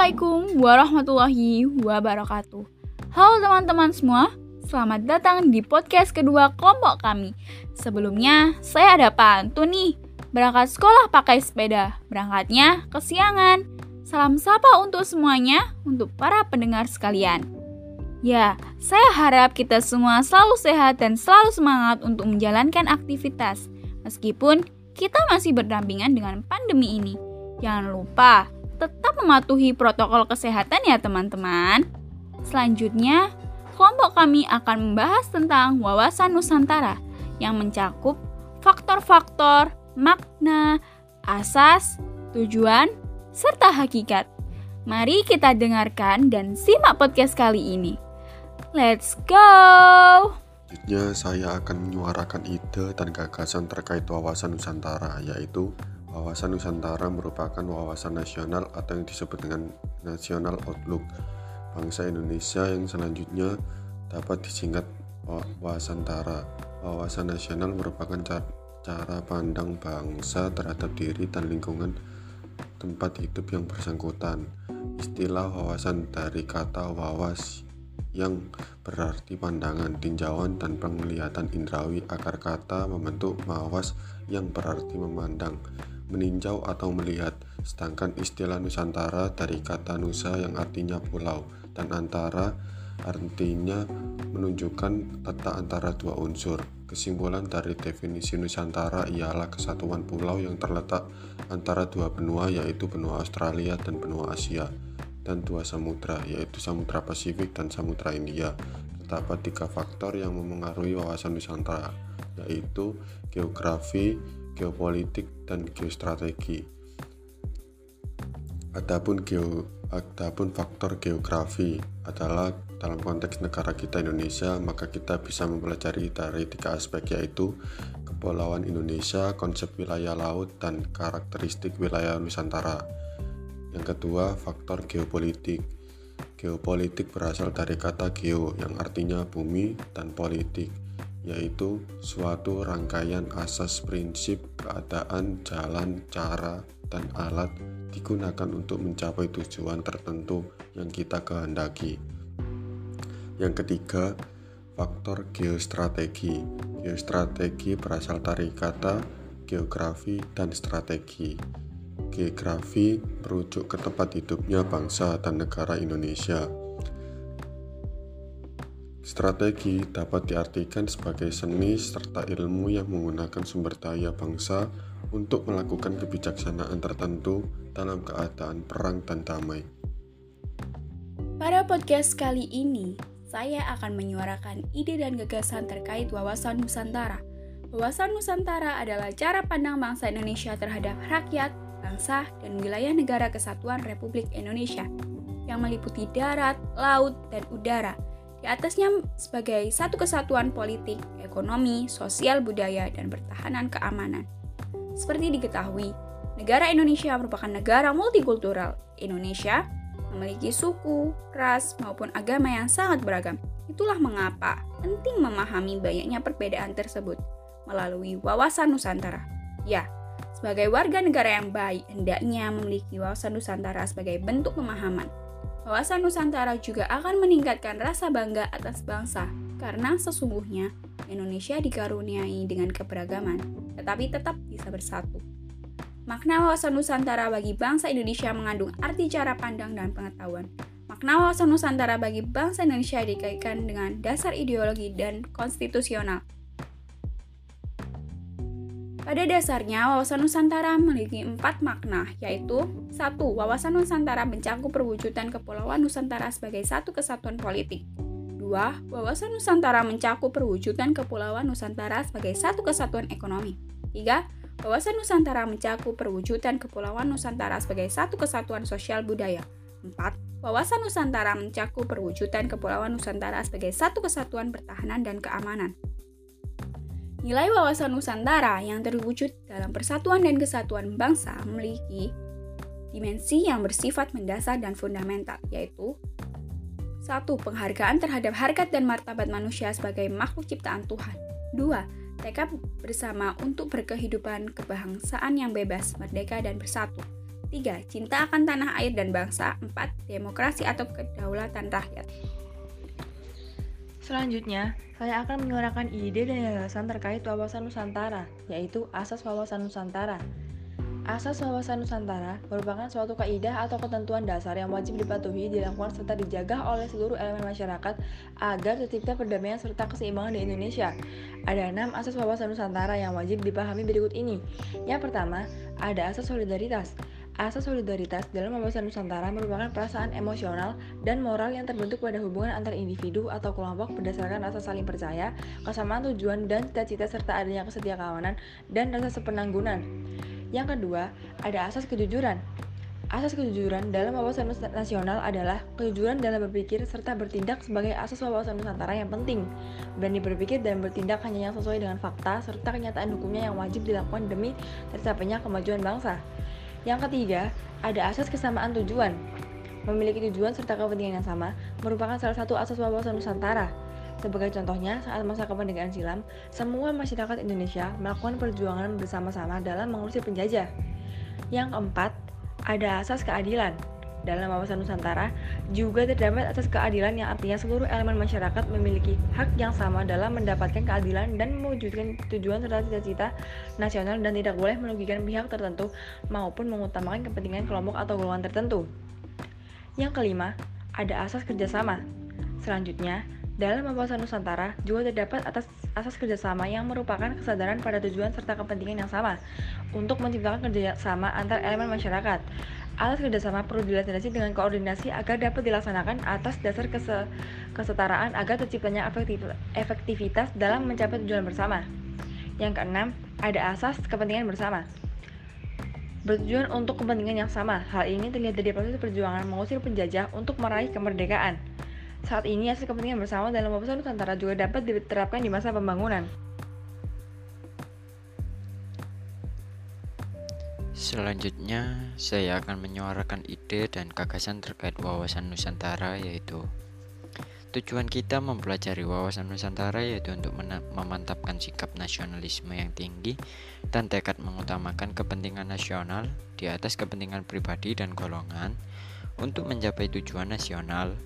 Assalamualaikum warahmatullahi wabarakatuh. Halo teman-teman semua, selamat datang di podcast kedua kelompok kami. Sebelumnya, saya ada pantun nih. Berangkat sekolah pakai sepeda, berangkatnya kesiangan. Salam sapa untuk semuanya, untuk para pendengar sekalian. Ya, saya harap kita semua selalu sehat dan selalu semangat untuk menjalankan aktivitas. Meskipun kita masih berdampingan dengan pandemi ini. Jangan lupa tetap mematuhi protokol kesehatan ya teman-teman. Selanjutnya, kelompok kami akan membahas tentang wawasan Nusantara yang mencakup faktor-faktor, makna, asas, tujuan, serta hakikat. Mari kita dengarkan dan simak podcast kali ini. Let's go! Selanjutnya saya akan menyuarakan ide dan gagasan terkait wawasan Nusantara yaitu Wawasan Nusantara merupakan wawasan nasional atau yang disebut dengan National Outlook bangsa Indonesia yang selanjutnya dapat disingkat Wawasantara. Wawasan nasional merupakan cara pandang bangsa terhadap diri dan lingkungan tempat hidup yang bersangkutan. Istilah wawasan dari kata wawas yang berarti pandangan, tinjauan, dan penglihatan indrawi akar kata membentuk mawas yang berarti memandang meninjau atau melihat, sedangkan istilah Nusantara dari kata Nusa yang artinya pulau dan antara artinya menunjukkan letak antara dua unsur. Kesimpulan dari definisi Nusantara ialah kesatuan pulau yang terletak antara dua benua yaitu benua Australia dan benua Asia dan dua samudra yaitu Samudra Pasifik dan Samudra India. Terdapat tiga faktor yang memengaruhi wawasan Nusantara yaitu geografi, geopolitik, dan geostrategi. Adapun geo adapun faktor geografi adalah dalam konteks negara kita Indonesia, maka kita bisa mempelajari dari tiga aspek yaitu kepulauan Indonesia, konsep wilayah laut, dan karakteristik wilayah Nusantara. Yang kedua, faktor geopolitik. Geopolitik berasal dari kata geo yang artinya bumi dan politik yaitu suatu rangkaian asas prinsip keadaan jalan cara dan alat digunakan untuk mencapai tujuan tertentu yang kita kehendaki. Yang ketiga, faktor geostrategi. Geostrategi berasal dari kata geografi dan strategi. Geografi merujuk ke tempat hidupnya bangsa dan negara Indonesia Strategi dapat diartikan sebagai seni serta ilmu yang menggunakan sumber daya bangsa untuk melakukan kebijaksanaan tertentu dalam keadaan perang dan damai. Pada podcast kali ini, saya akan menyuarakan ide dan gagasan terkait wawasan Nusantara. Wawasan Nusantara adalah cara pandang bangsa Indonesia terhadap rakyat, bangsa, dan wilayah negara kesatuan Republik Indonesia yang meliputi darat, laut, dan udara – di atasnya sebagai satu kesatuan politik, ekonomi, sosial budaya, dan pertahanan keamanan. Seperti diketahui, negara Indonesia merupakan negara multikultural. Indonesia memiliki suku, ras, maupun agama yang sangat beragam. Itulah mengapa penting memahami banyaknya perbedaan tersebut melalui wawasan Nusantara. Ya, sebagai warga negara yang baik, hendaknya memiliki wawasan Nusantara sebagai bentuk pemahaman Wawasan Nusantara juga akan meningkatkan rasa bangga atas bangsa, karena sesungguhnya Indonesia dikaruniai dengan keberagaman, tetapi tetap bisa bersatu. Makna wawasan Nusantara bagi bangsa Indonesia mengandung arti cara pandang dan pengetahuan. Makna wawasan Nusantara bagi bangsa Indonesia dikaitkan dengan dasar ideologi dan konstitusional, pada dasarnya, wawasan Nusantara memiliki empat makna, yaitu satu, Wawasan Nusantara mencakup perwujudan Kepulauan Nusantara sebagai satu kesatuan politik. Dua, Wawasan Nusantara mencakup perwujudan Kepulauan Nusantara sebagai satu kesatuan ekonomi. Tiga, Wawasan Nusantara mencakup perwujudan Kepulauan Nusantara sebagai satu kesatuan sosial budaya. Empat, Wawasan Nusantara mencakup perwujudan Kepulauan Nusantara sebagai satu kesatuan pertahanan dan keamanan. Nilai wawasan Nusantara yang terwujud dalam persatuan dan kesatuan bangsa memiliki dimensi yang bersifat mendasar dan fundamental, yaitu satu Penghargaan terhadap harkat dan martabat manusia sebagai makhluk ciptaan Tuhan. Dua, Tekad bersama untuk berkehidupan kebangsaan yang bebas, merdeka, dan bersatu. 3. Cinta akan tanah air dan bangsa 4. Demokrasi atau kedaulatan rakyat Selanjutnya, saya akan menyuarakan ide dan gagasan terkait wawasan Nusantara, yaitu asas wawasan Nusantara. Asas wawasan Nusantara merupakan suatu kaidah atau ketentuan dasar yang wajib dipatuhi, dilakukan serta dijaga oleh seluruh elemen masyarakat agar tercipta perdamaian serta keseimbangan di Indonesia. Ada enam asas wawasan Nusantara yang wajib dipahami berikut ini. Yang pertama, ada asas solidaritas. Asas solidaritas dalam wawasan Nusantara merupakan perasaan emosional dan moral yang terbentuk pada hubungan antar individu atau kelompok berdasarkan rasa saling percaya, kesamaan tujuan dan cita-cita serta adanya kesetia kawanan dan rasa sepenanggungan. Yang kedua, ada asas kejujuran. Asas kejujuran dalam wawasan nasional adalah kejujuran dalam berpikir serta bertindak sebagai asas wawasan Nusantara yang penting. Berani berpikir dan bertindak hanya yang sesuai dengan fakta serta kenyataan hukumnya yang wajib dilakukan demi tercapainya kemajuan bangsa. Yang ketiga, ada asas kesamaan tujuan. Memiliki tujuan serta kepentingan yang sama merupakan salah satu asas wawasan Nusantara. Sebagai contohnya, saat masa kemerdekaan silam, semua masyarakat Indonesia melakukan perjuangan bersama-sama dalam mengusir penjajah. Yang keempat, ada asas keadilan. Dalam wawasan Nusantara, juga terdapat asas keadilan yang artinya seluruh elemen masyarakat memiliki hak yang sama dalam mendapatkan keadilan dan mewujudkan tujuan serta cita-cita nasional dan tidak boleh merugikan pihak tertentu maupun mengutamakan kepentingan kelompok atau golongan tertentu. Yang kelima, ada asas kerjasama. Selanjutnya, dalam wawasan Nusantara juga terdapat atas asas kerjasama yang merupakan kesadaran pada tujuan serta kepentingan yang sama untuk menciptakan kerjasama antar elemen masyarakat. Alas kerjasama perlu dilaksanakan dengan koordinasi agar dapat dilaksanakan atas dasar kese kesetaraan agar terciptanya efektiv efektivitas dalam mencapai tujuan bersama. Yang keenam, ada asas kepentingan bersama bertujuan untuk kepentingan yang sama. Hal ini terlihat dari proses perjuangan mengusir penjajah untuk meraih kemerdekaan. Saat ini asas kepentingan bersama dalam wawasan Nusantara juga dapat diterapkan di masa pembangunan. Selanjutnya, saya akan menyuarakan ide dan gagasan terkait wawasan Nusantara yaitu Tujuan kita mempelajari wawasan Nusantara yaitu untuk memantapkan sikap nasionalisme yang tinggi dan tekad mengutamakan kepentingan nasional di atas kepentingan pribadi dan golongan untuk mencapai tujuan nasional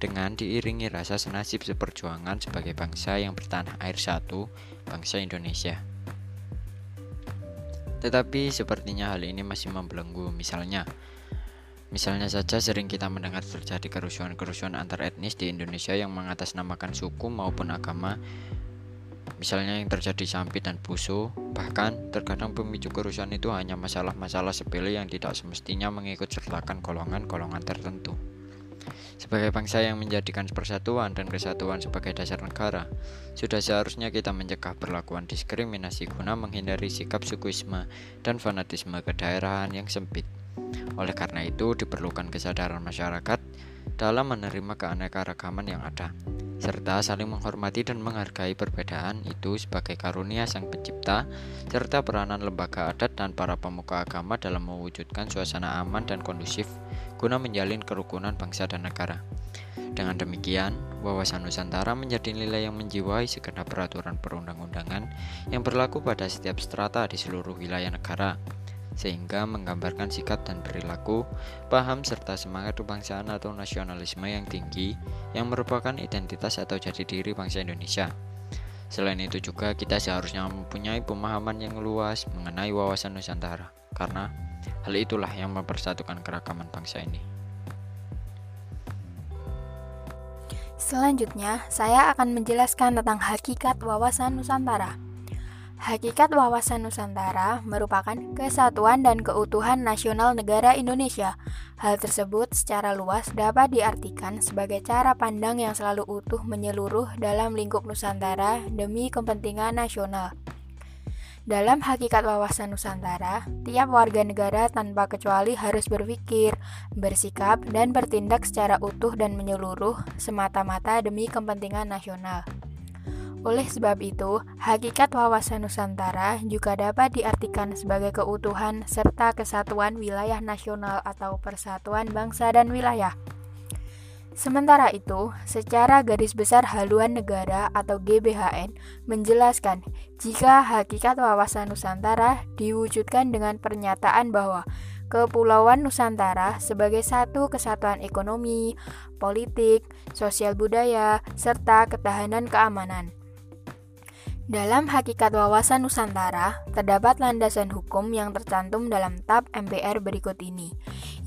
dengan diiringi rasa senasib seperjuangan sebagai bangsa yang bertanah air satu, bangsa Indonesia. Tetapi sepertinya hal ini masih membelenggu, misalnya Misalnya saja sering kita mendengar terjadi kerusuhan-kerusuhan antar etnis di Indonesia yang mengatasnamakan suku maupun agama. Misalnya yang terjadi Sampi dan Puso Bahkan terkadang pemicu kerusuhan itu hanya masalah-masalah sepele yang tidak semestinya mengikut sertakan golongan-golongan tertentu sebagai bangsa yang menjadikan persatuan dan kesatuan sebagai dasar negara, sudah seharusnya kita mencegah perlakuan diskriminasi guna menghindari sikap sukuisme dan fanatisme kedaerahan yang sempit. Oleh karena itu, diperlukan kesadaran masyarakat dalam menerima keanekaragaman yang ada, serta saling menghormati dan menghargai perbedaan itu sebagai karunia Sang Pencipta, serta peranan lembaga adat dan para pemuka agama dalam mewujudkan suasana aman dan kondusif guna menjalin kerukunan bangsa dan negara. Dengan demikian, wawasan Nusantara menjadi nilai yang menjiwai segenap peraturan perundang-undangan yang berlaku pada setiap strata di seluruh wilayah negara, sehingga menggambarkan sikap dan perilaku, paham serta semangat kebangsaan atau nasionalisme yang tinggi yang merupakan identitas atau jati diri bangsa Indonesia. Selain itu juga kita seharusnya mempunyai pemahaman yang luas mengenai wawasan Nusantara, karena Hal itulah yang mempersatukan keragaman bangsa ini. Selanjutnya, saya akan menjelaskan tentang hakikat wawasan Nusantara. Hakikat wawasan Nusantara merupakan kesatuan dan keutuhan nasional negara Indonesia. Hal tersebut secara luas dapat diartikan sebagai cara pandang yang selalu utuh menyeluruh dalam lingkup Nusantara demi kepentingan nasional. Dalam hakikat wawasan Nusantara, tiap warga negara tanpa kecuali harus berpikir, bersikap, dan bertindak secara utuh dan menyeluruh semata-mata demi kepentingan nasional. Oleh sebab itu, hakikat wawasan Nusantara juga dapat diartikan sebagai keutuhan serta kesatuan wilayah nasional atau persatuan bangsa dan wilayah. Sementara itu, secara garis besar haluan negara atau GBHN menjelaskan jika hakikat wawasan Nusantara diwujudkan dengan pernyataan bahwa Kepulauan Nusantara sebagai satu kesatuan ekonomi, politik, sosial budaya, serta ketahanan keamanan. Dalam hakikat wawasan Nusantara, terdapat landasan hukum yang tercantum dalam TAP MPR berikut ini.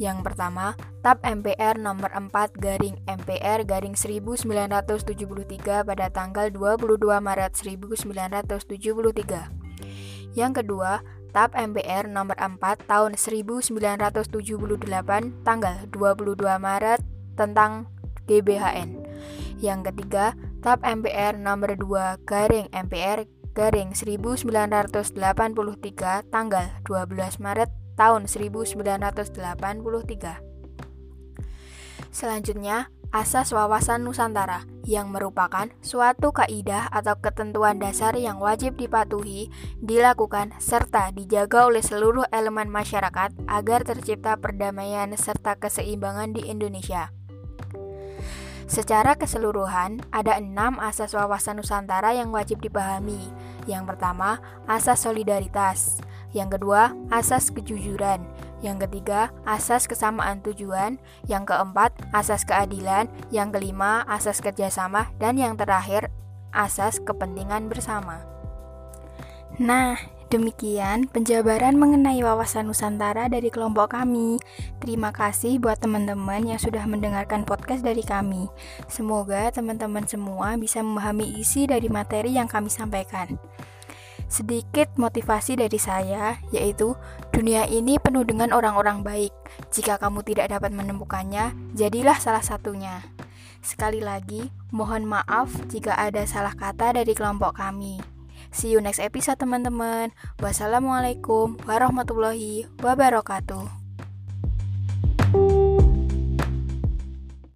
Yang pertama, TAP MPR nomor 4 garing MPR garing 1973 pada tanggal 22 Maret 1973. Yang kedua, TAP MPR nomor 4 tahun 1978 tanggal 22 Maret tentang GBHN. Yang ketiga, TAP MPR nomor 2 garing MPR garing 1983 tanggal 12 Maret tahun 1983. Selanjutnya, asas wawasan Nusantara yang merupakan suatu kaidah atau ketentuan dasar yang wajib dipatuhi, dilakukan, serta dijaga oleh seluruh elemen masyarakat agar tercipta perdamaian serta keseimbangan di Indonesia. Secara keseluruhan, ada enam asas wawasan Nusantara yang wajib dipahami. Yang pertama, asas solidaritas. Yang kedua, asas kejujuran. Yang ketiga, asas kesamaan tujuan. Yang keempat, asas keadilan. Yang kelima, asas kerjasama. Dan yang terakhir, asas kepentingan bersama. Nah, Demikian penjabaran mengenai wawasan Nusantara dari kelompok kami. Terima kasih buat teman-teman yang sudah mendengarkan podcast dari kami. Semoga teman-teman semua bisa memahami isi dari materi yang kami sampaikan. Sedikit motivasi dari saya, yaitu dunia ini penuh dengan orang-orang baik. Jika kamu tidak dapat menemukannya, jadilah salah satunya. Sekali lagi, mohon maaf jika ada salah kata dari kelompok kami. See you next episode teman-teman. Wassalamualaikum warahmatullahi wabarakatuh.